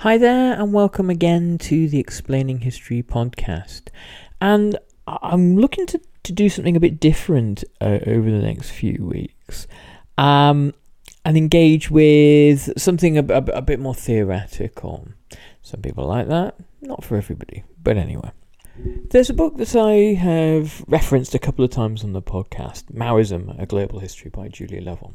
Hi there, and welcome again to the Explaining History podcast. And I'm looking to, to do something a bit different uh, over the next few weeks um, and engage with something a, a, a bit more theoretical. Some people like that, not for everybody, but anyway. There's a book that I have referenced a couple of times on the podcast Maoism, A Global History by Julia Lovell.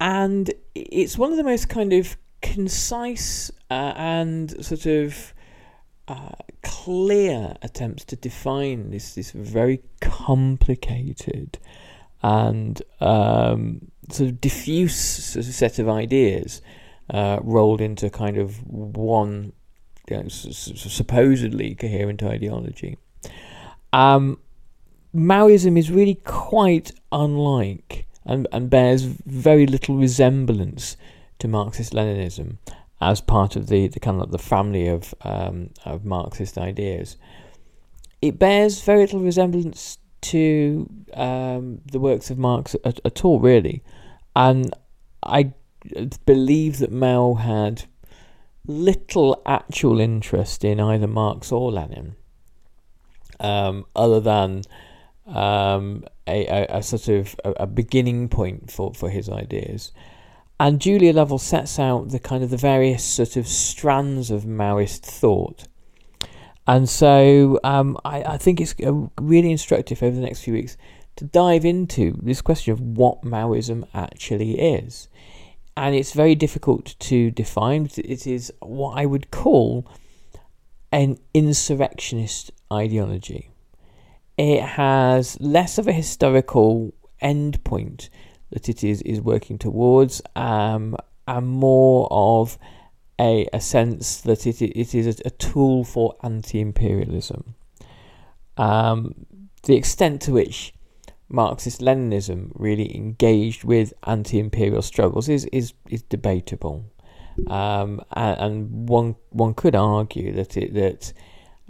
And it's one of the most kind of concise uh, and sort of uh, clear attempts to define this this very complicated and um, sort of diffuse sort of set of ideas uh, rolled into kind of one you know, supposedly coherent ideology. Um, Maoism is really quite unlike and, and bears very little resemblance to Marxist Leninism as part of the, the kind of the family of um, of Marxist ideas. It bears very little resemblance to um, the works of Marx at, at all, really, and I believe that Mao had little actual interest in either Marx or Lenin, um, other than um, a, a, a sort of a, a beginning point for, for his ideas. And Julia Lovell sets out the kind of the various sort of strands of Maoist thought. And so um, I, I think it's uh, really instructive over the next few weeks to dive into this question of what Maoism actually is. And it's very difficult to define. It is what I would call an insurrectionist ideology. It has less of a historical endpoint that it is, is working towards, um, and more of a, a sense that it, it is a, tool for anti imperialism. Um, the extent to which Marxist Leninism really engaged with anti imperial struggles is, is, is debatable. Um, and, and one one could argue that it that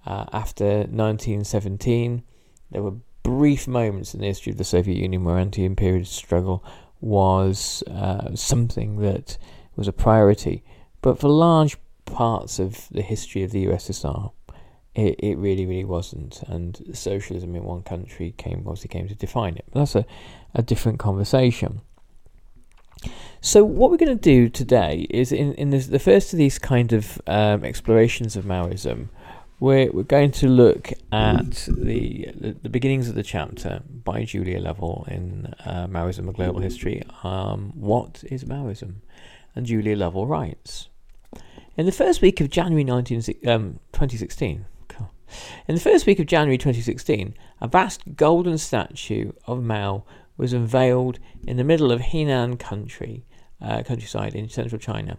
uh, after 1917 there were brief moments in the history of the Soviet Union where anti-imperialist struggle was uh, something that was a priority, but for large parts of the history of the USSR, it, it really really wasn't, and socialism in one country came obviously came to define it. But that's a, a different conversation. So what we're going to do today is in in this, the first of these kind of um, explorations of Maoism, we're we're going to look at the, the beginnings of the chapter by Julia Lovell in uh, Maoism: A Global History. Um, what is Maoism? And Julia Lovell writes. In the first week of January 19, um, 2016, in the first week of January 2016, a vast golden statue of Mao was unveiled in the middle of Henan country, uh, countryside in central China.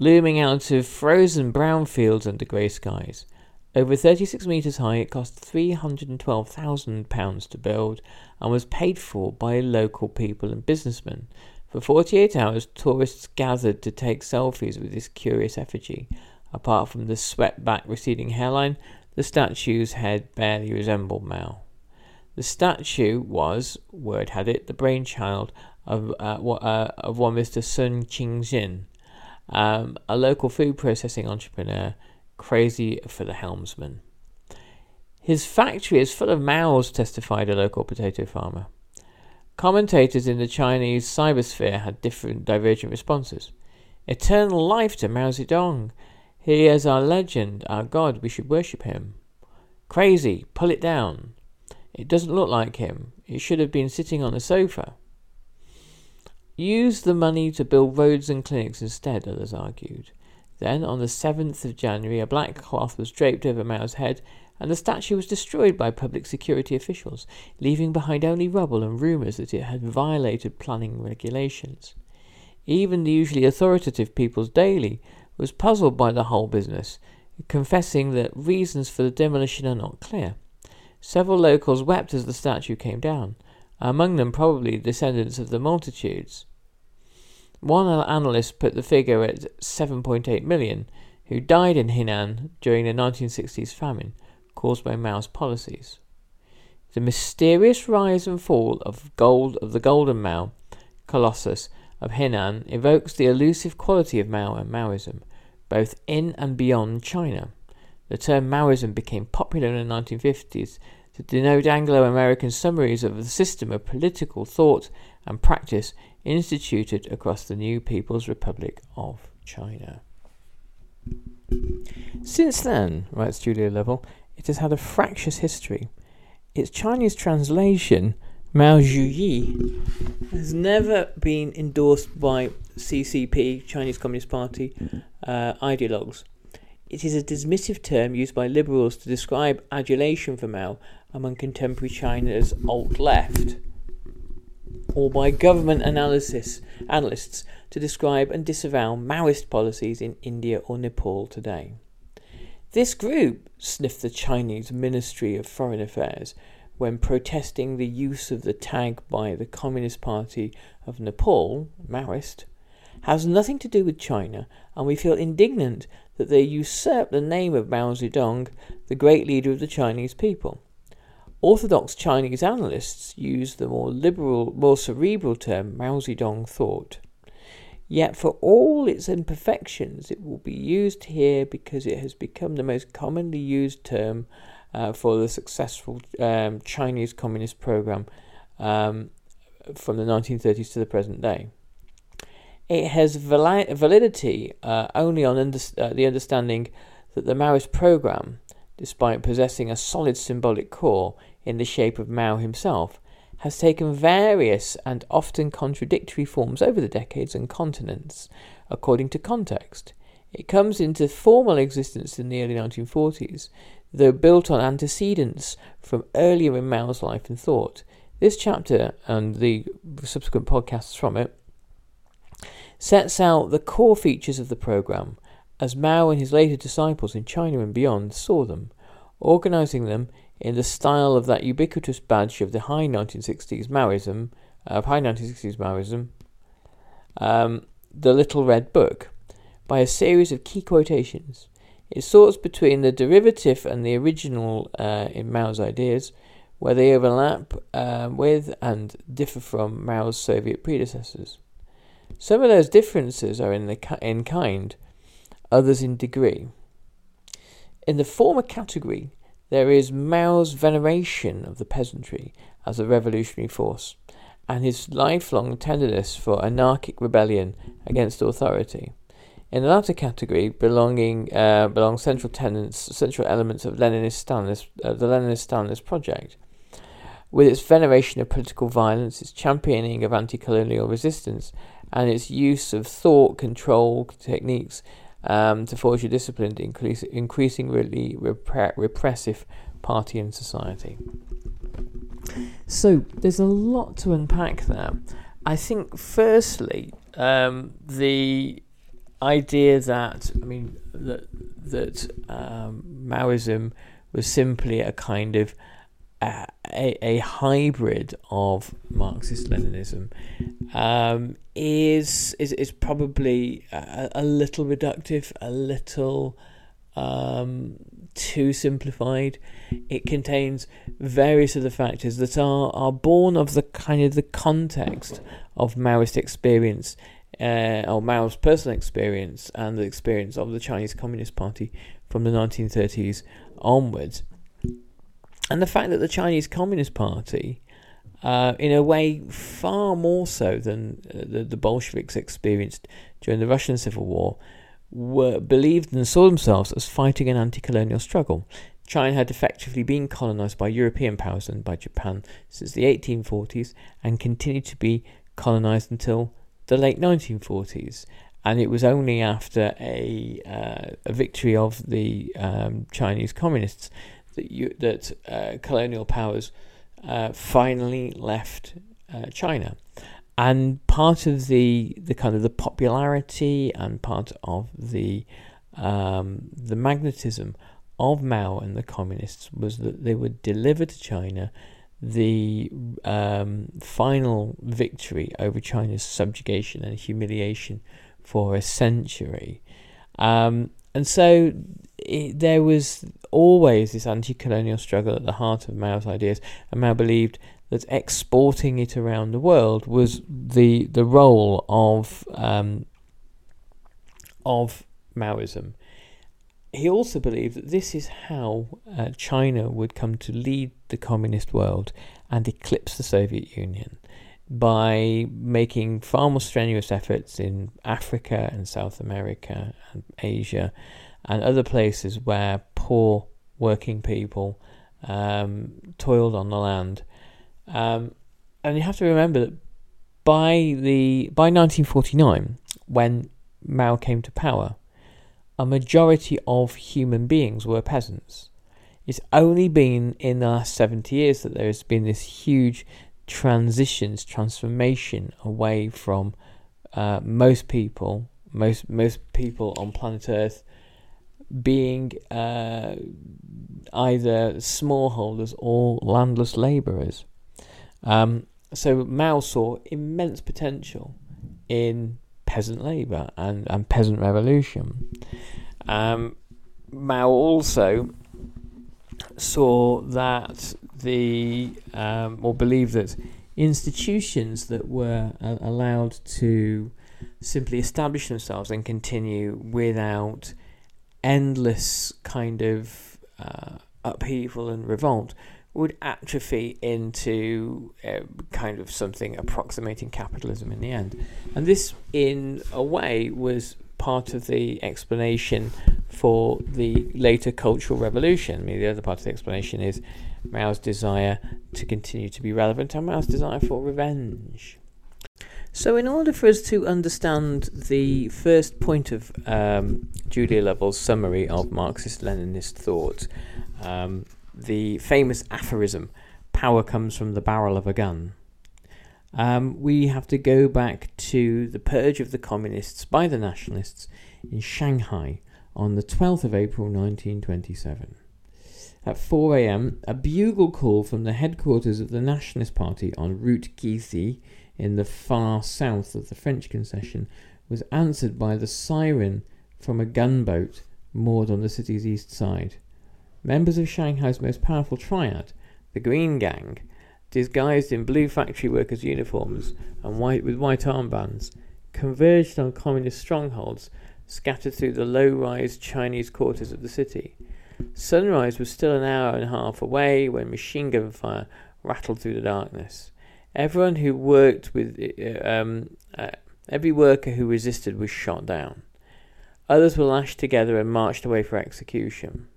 Looming out of frozen brown fields under grey skies, Over 36 metres high, it cost £312,000 to build and was paid for by local people and businessmen. For 48 hours, tourists gathered to take selfies with this curious effigy. Apart from the swept back receding hairline, the statue's head barely resembled Mao. The statue was, word had it, the brainchild of, uh, uh, of one Mr. Sun Qingxin, um, a local food processing entrepreneur, crazy for the helmsman. His factory is full of Maos, testified a local potato farmer. Commentators in the Chinese cybersphere had different divergent responses. Eternal life to Mao Zedong. He is our legend, our god, we should worship him. Crazy, pull it down. It doesn't look like him. It should have been sitting on a sofa. Use the money to build roads and clinics instead, others argued. Then, on the 7th of January, a black cloth was draped over Mao's head, and the statue was destroyed by public security officials, leaving behind only rubble and rumours that it had violated planning regulations. Even the usually authoritative People's Daily was puzzled by the whole business, confessing that reasons for the demolition are not clear. Several locals wept as the statue came down, among them probably descendants of the multitudes. One analyst put the figure at 7.8 million who died in Henan during the 1960s famine caused by Mao's policies. The mysterious rise and fall of gold of the Golden Mao, Colossus of Henan, evokes the elusive quality of Mao and Maoism, both in and beyond China. The term Maoism became popular in the 1950s to denote Anglo American summaries of the system of political thought and practice instituted across the new People's Republic of China. Since then, writes Julia Lovell, it has had a fractious history. Its Chinese translation, Mao Zhuyi, has never been endorsed by CCP, Chinese Communist Party, uh, ideologues. It is a dismissive term used by liberals to describe adulation for Mao among contemporary China's alt left, or by government analysis analysts to describe and disavow Maoist policies in India or Nepal today. This group sniffed the Chinese Ministry of Foreign Affairs when protesting the use of the tag by the Communist Party of Nepal, Maoist, has nothing to do with China, and we feel indignant that they usurp the name of Mao Zedong, the great leader of the Chinese people. Orthodox Chinese analysts use the more liberal, more cerebral term Mao Zedong thought. Yet, for all its imperfections, it will be used here because it has become the most commonly used term uh, for the successful um, Chinese Communist program um, from the 1930s to the present day. It has validity uh, only on under- uh, the understanding that the Maoist program, despite possessing a solid symbolic core in the shape of Mao himself, has taken various and often contradictory forms over the decades and continents, according to context. It comes into formal existence in the early 1940s, though built on antecedents from earlier in Mao's life and thought. This chapter and the subsequent podcasts from it sets out the core features of the program as Mao and his later disciples in China and beyond saw them, organizing them in the style of that ubiquitous badge of the high 1960s Maoism, of high 1960s Maoism, um, the Little Red Book, by a series of key quotations. It sorts between the derivative and the original uh, in Mao's ideas, where they overlap uh, with and differ from Mao's Soviet predecessors. Some of those differences are in, the, in kind, others in degree. In the former category, there is Mao's veneration of the peasantry as a revolutionary force, and his lifelong tenderness for anarchic rebellion against authority. In the latter category, belonging uh, belong central tenets, central elements of Leninist Stalinist, uh, the Leninist Stalinist project, with its veneration of political violence, its championing of anti-colonial resistance, and its use of thought control techniques um, to forge a disciplined, increase, increasingly repre- repressive party and society. So there's a lot to unpack there. I think, firstly, um, the idea that I mean the that um, Maoism was simply a kind of a, a, hybrid of Marxist Leninism um, is, is is probably a, a little reductive, a little um, too simplified. It contains various other factors that are, are born of the kind of the context of Maoist experience, uh, or Mao's personal experience, and the experience of the Chinese Communist Party from the 1930s onwards. And the fact that the Chinese Communist Party, uh, in a way far more so than uh, the, the Bolsheviks experienced during the Russian Civil War, were believed and saw themselves as fighting an anti-colonial struggle. China had effectively been colonized by European powers and by Japan since the 1840s and continued to be colonized until the late 1940s. And it was only after a, uh, a victory of the um, Chinese communists that, you, that uh, colonial powers uh, finally left uh, China. And part of the, the kind of the popularity and part of the um, the magnetism of Mao and the communists was that they would deliver to China the um, final victory over China's subjugation and humiliation for a century. Um, and so it, there was always this anti colonial struggle at the heart of Mao's ideas, and Mao believed that exporting it around the world was the the role of um, of Maoism. He also believed that this is how uh, China would come to lead the communist world and eclipse the Soviet Union by making far more strenuous efforts in Africa and South America and Asia and other places where poor working people um, toiled on the land um, and you have to remember that by the by 1949, when Mao came to power, a majority of human beings were peasants. It's only been in the last 70 years that there has been this huge transitions, transformation away from uh, most people, most most people on planet Earth being uh, either smallholders or landless labourers. Um, so Mao saw immense potential in peasant labour and, and peasant revolution. Um, Mao also saw that the um, or believe that institutions that were uh, allowed to simply establish themselves and continue without endless kind of uh, upheaval and revolt would atrophy into uh, kind of something approximating capitalism in the end. And this, in a way, was part of the explanation for the later Cultural Revolution. I mean, the other part of the explanation is Mao's desire to continue to be relevant and Mao's desire for revenge. So, in order for us to understand the first point of um, Julia Lovell's summary of Marxist Leninist thought, um, the famous aphorism, power comes from the barrel of a gun. Um, we have to go back to the purge of the communists by the nationalists in Shanghai on the 12th of April 1927. At 4 am, a bugle call from the headquarters of the Nationalist Party on Route Ghisi in the far south of the French concession was answered by the siren from a gunboat moored on the city's east side. Members of Shanghai's most powerful triad, the Green Gang, disguised in blue factory workers' uniforms and white with white armbands, converged on communist strongholds scattered through the low-rise Chinese quarters of the city. Sunrise was still an hour and a half away when machine gun fire rattled through the darkness. Everyone who worked with uh, um, uh, every worker who resisted was shot down. Others were lashed together and marched away for execution.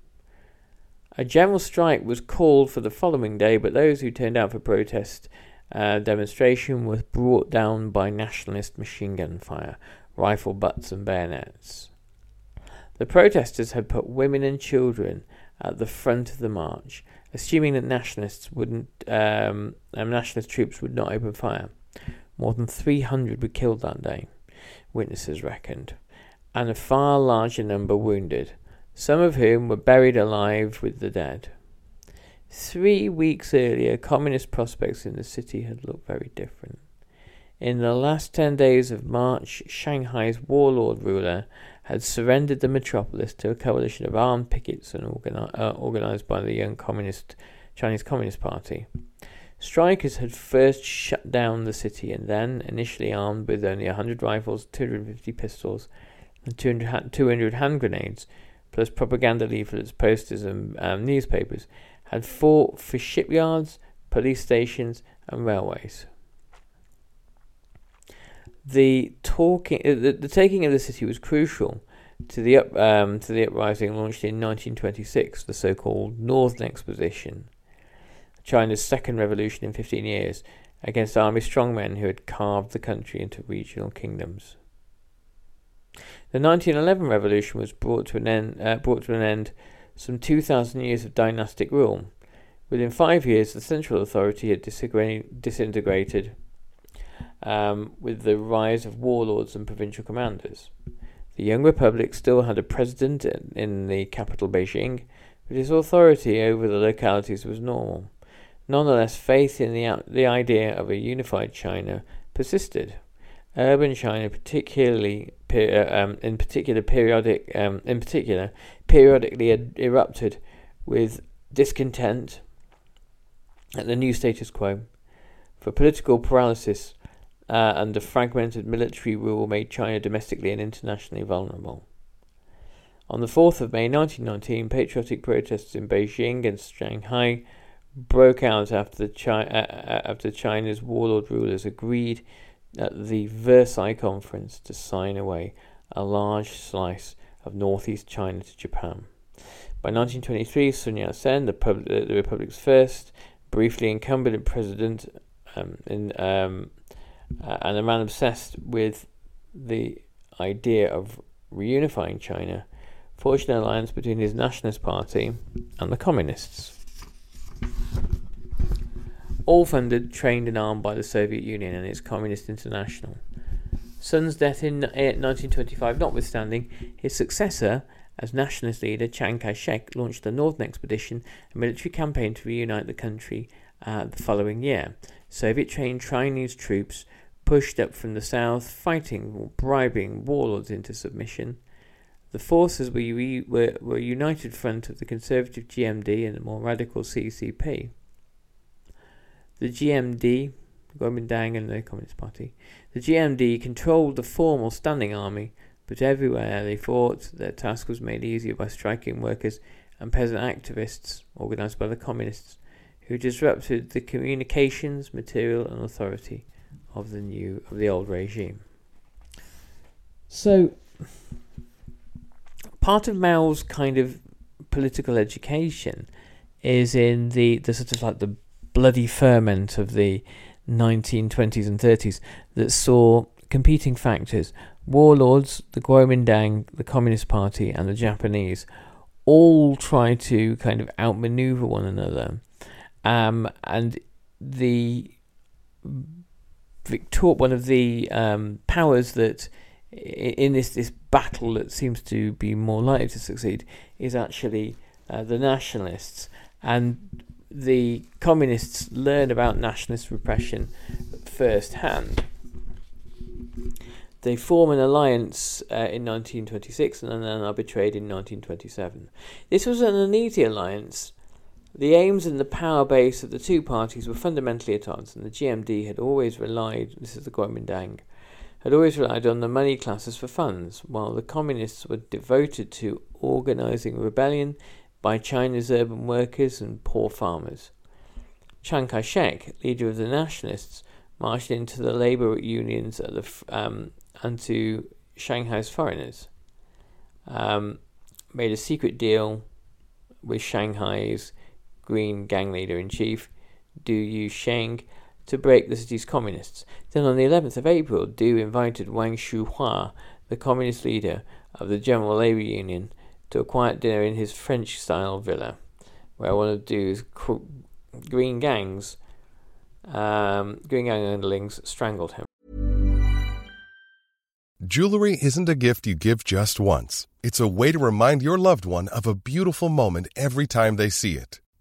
A general strike was called for the following day, but those who turned out for protest uh, demonstration were brought down by nationalist machine gun fire, rifle butts, and bayonets. The protesters had put women and children at the front of the march, assuming that nationalists wouldn't, um, nationalist troops would not open fire. More than 300 were killed that day, witnesses reckoned, and a far larger number wounded. some of whom were buried alive with the dead. Three weeks earlier, communist prospects in the city had looked very different. In the last ten days of March, Shanghai's warlord ruler had surrendered the metropolis to a coalition of armed pickets and organi- uh, organized by the young communist Chinese Communist Party. Strikers had first shut down the city and then, initially armed with only 100 rifles, 250 pistols, and 200, 200 hand grenades, plus propaganda leaflets, posters, and um, newspapers, had fought for shipyards, police stations, and railways. The talking, uh, the, the taking of the city was crucial to the up, um, to the uprising launched in 1926, the so-called Northern Expedition, China's second revolution in 15 years, against army strongmen who had carved the country into regional kingdoms. The 1911 revolution was brought to an end, uh, brought to an end some 2,000 years of dynastic rule. Within five years, the central authority had disintegrated um, with the rise of warlords and provincial commanders. The young republic still had a president in, the capital Beijing, but his authority over the localities was normal. Nonetheless, faith in the, the idea of a unified China persisted. Urban China, particularly uh, um, in particular periodic um, in particular periodically ad- erupted with discontent at the new status quo. For political paralysis uh, a fragmented military rule made China domestically and internationally vulnerable. On the 4th of May 1919, patriotic protests in Beijing and Shanghai broke out after, Chi- uh, uh, after China's warlord rulers agreed at the Versailles Conference to sign away a large slice of northeast China to Japan. By 1923, Sun Yat sen, the, pub- the Republic's first briefly incumbent president um, in, um, uh, and a man obsessed with the idea of reunifying China, forged an alliance between his Nationalist Party and the Communists all funded, trained, and armed by the Soviet Union and its Communist International. Sun's death in 1925 notwithstanding, his successor as nationalist leader, Chiang Kai shek, launched the Northern Expedition, a military campaign to reunite the country uh, the following year. Soviet trained Chinese troops pushed up from the south, fighting, or bribing warlords into submission. The forces were, were, were united front of the conservative GMD and the more radical CCP. The GMD, Kuomintang and the Communist Party, the GMD controlled the formal standing army, but everywhere they fought, their task was made easier by striking workers and peasant activists organized by the communists, who disrupted the communications, material, and authority of the new of the old regime. So, part of Mao's kind of political education is in the the sort of like the bloody ferment of the 1920s and 30s that saw competing factors warlords, the Kuomintang, the Communist Party, and the Japanese all try to kind of outmaneuver one another. Um, and the Victor, one of the um, powers that in this this battle that seems to be more likely to succeed is actually uh, the nationalists. And the communists learn about nationalist repression firsthand. They form an alliance uh, in 1926 and then are betrayed in 1927. This was an uneasy alliance. The aims and the power base of the two parties were fundamentally at odds, and the GMD had always relied, this is the Kuomintang, had always relied on the money classes for funds, while the communists were devoted to organizing rebellion by China's urban workers and poor farmers. Chiang Kai shek, leader of the nationalists, marched into the labor unions the, um, and to Shanghai's foreigners. Um, made a secret deal with Shanghai's Green Gang leader in chief, Du Yuesheng, to break the city's communists. Then on the 11th of April, Du invited Wang Shuhua, the communist leader of the General Labor Union, to a quiet dinner in his French style villa, where one of Du's green gangs, um, green gang underlings, strangled him. Jewelry isn't a gift you give just once. It's a way to remind your loved one of a beautiful moment every time they see it.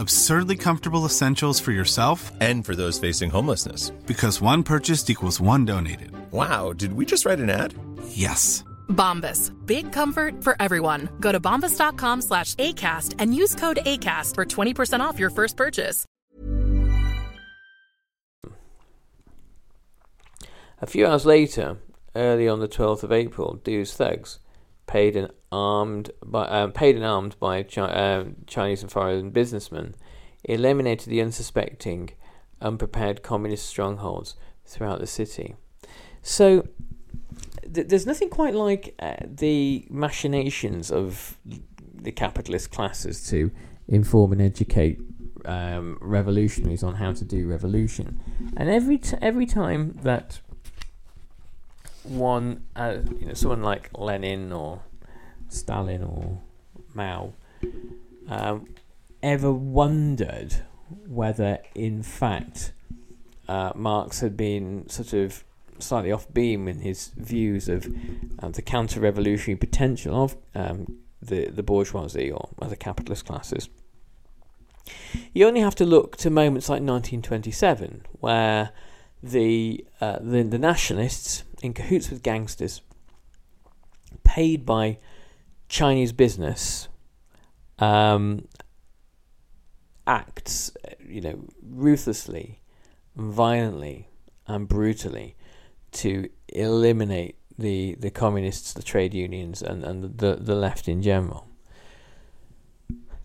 Absurdly comfortable essentials for yourself And for those facing homelessness. because one purchased equals one donated. Wow, did we just write an ad? Yes. Bombas. Big comfort for everyone. Go to bombas.com slash ACAST and use code ACAST for 20% off your first purchase. A few hours later, early on the 12th of April, Du's thugs, paid and armed by um, paid and armed by Chi- um, Chinese and foreign businessmen, eliminated the unsuspecting, unprepared communist strongholds throughout the city. So th- there's nothing quite like uh, the machinations of the capitalist classes to inform and educate um, revolutionaries on how to do revolution. And every t- every time that one, uh, you know, someone like Lenin or Stalin or Mao, um, ever wondered whether, in fact, uh, Marx had been sort of slightly off beam in his views of um, the counter-revolutionary potential of um, the the bourgeoisie or other capitalist classes. You only have to look to moments like 1927, where the uh, the, the nationalists, in cahoots with gangsters, paid by Chinese business, um, acts, you know, ruthlessly, violently, and brutally to eliminate the, the communists, the trade unions, and, and the, the left in general.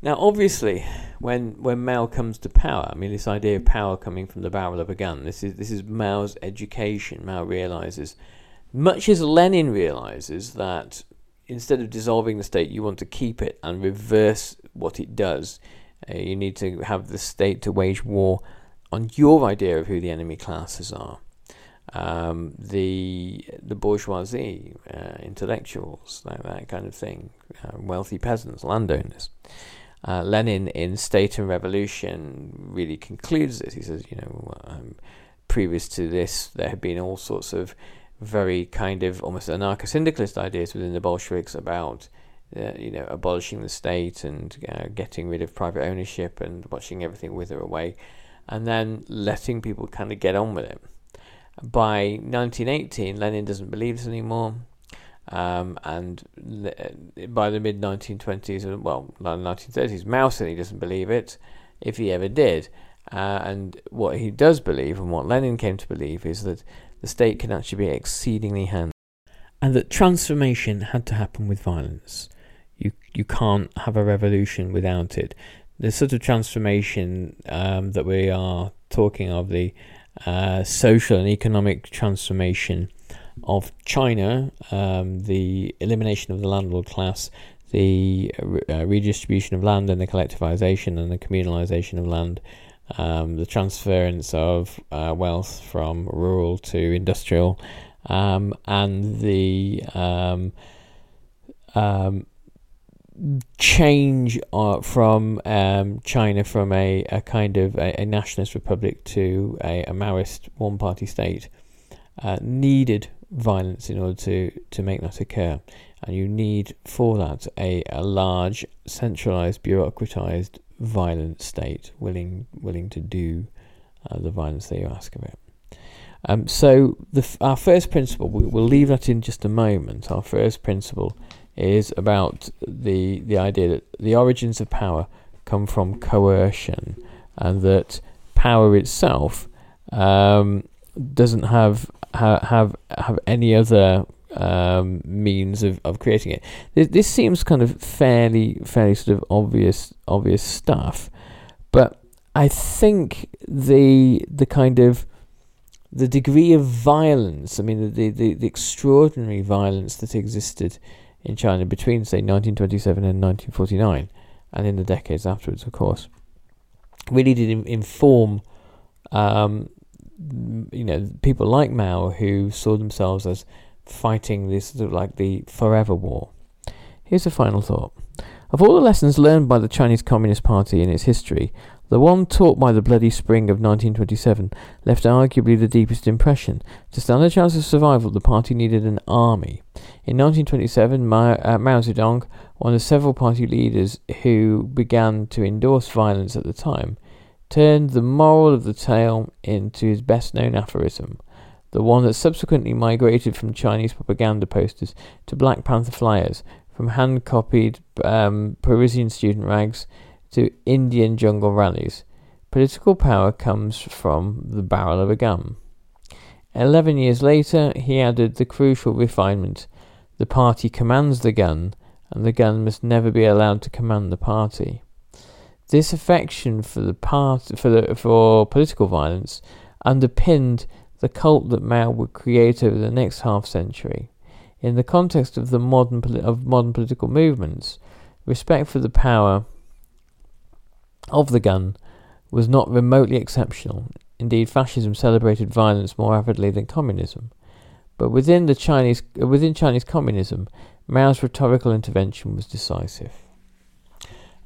Now, obviously, when when Mao comes to power, I mean, this idea of power coming from the barrel of a gun. This is this is Mao's education. Mao realizes, much as Lenin realizes that instead of dissolving the state, you want to keep it and reverse what it does. Uh, you need to have the state to wage war on your idea of who the enemy classes are. Um, the the bourgeoisie, uh, intellectuals, like that kind of thing, uh, wealthy peasants, landowners. Uh, Lenin in State and Revolution really concludes this. He says, you know, um, previous to this, there had been all sorts of very kind of almost anarcho-syndicalist ideas within the Bolsheviks about, uh, you know, abolishing the state and uh, getting rid of private ownership and watching everything wither away, and then letting people kind of get on with it. By 1918, Lenin doesn't believe this anymore. Um, and by the mid 1920s, well, 1930s, Mao said he doesn't believe it, if he ever did. Uh, and what he does believe, and what Lenin came to believe, is that the state can actually be exceedingly handy, and that transformation had to happen with violence. You you can't have a revolution without it. The sort of transformation um, that we are talking of, the uh, social and economic transformation of China, um, the elimination of the landlord class, the uh, redistribution of land and the collectivization and the communalization of land, um, the transference of uh, wealth from rural to industrial, um, and the um, um, change uh, from um, China from a, a kind of a, a nationalist republic to a, a Maoist one party state uh, needed violence in order to, to make that occur. And you need for that a, a large, centralized, bureaucratized, violent state, willing willing to do uh, the violence that you ask of it. Um, so the our first principle, we, we'll leave that in just a moment. Our first principle is about the the idea that the origins of power come from coercion, and that power itself um, doesn't have ha- have have any other um, means of, of creating it. This, this seems kind of fairly fairly sort of obvious obvious stuff, but I think the the kind of the degree of violence, I mean, the, the, the extraordinary violence that existed in China between, say, 1927 and 1949, and in the decades afterwards, of course, really did inform, um, you know, people like Mao who saw themselves as fighting this sort of like the forever war. Here's a final thought. Of all the lessons learned by the Chinese Communist Party in its history, the one taught by the bloody spring of 1927 left arguably the deepest impression. To stand a chance of survival, the party needed an army. In 1927, Mao, uh, Mao Zedong, one of several party leaders who began to endorse violence at the time, turned the moral of the tale into his best known aphorism, the one that subsequently migrated from Chinese propaganda posters to Black Panther flyers, from hand copied um, Parisian student rags to Indian jungle rallies. Political power comes from the barrel of a gun. Eleven years later, he added the crucial refinement the party commands the gun, and the gun must never be allowed to command the party. This affection for the part for the for political violence underpinned the cult that Mao would create over the next half century. In the context of the modern of modern political movements, respect for the power of the gun was not remotely exceptional. Indeed, fascism celebrated violence more rapidly than communism. But within the Chinese within Chinese communism, Mao's rhetorical intervention was decisive.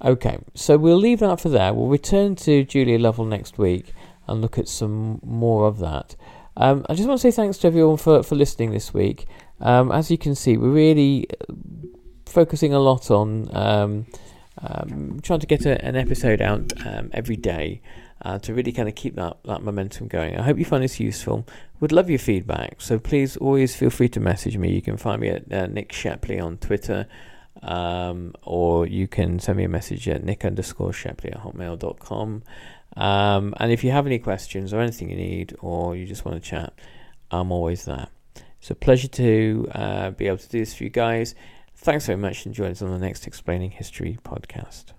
Okay, so we'll leave that for there. We'll return to Julia Lovell next week and look at some more of that. Um, I just want to say thanks to everyone for, for listening this week. Um, as you can see, we're really focusing a lot on um, um, trying to get a, an episode out um, every day uh, to really kind of keep that, that momentum going. I hope you find this useful. Would love your feedback, so please always feel free to message me. You can find me at uh, Nick Shepley on Twitter, um, or you can send me a message at nick underscore shepley at hotmail.com. Um, and if you have any questions or anything you need, or you just want to chat, I'm always there. It's a pleasure to uh, be able to do this for you guys. Thanks very much and join us on the next Explaining History podcast.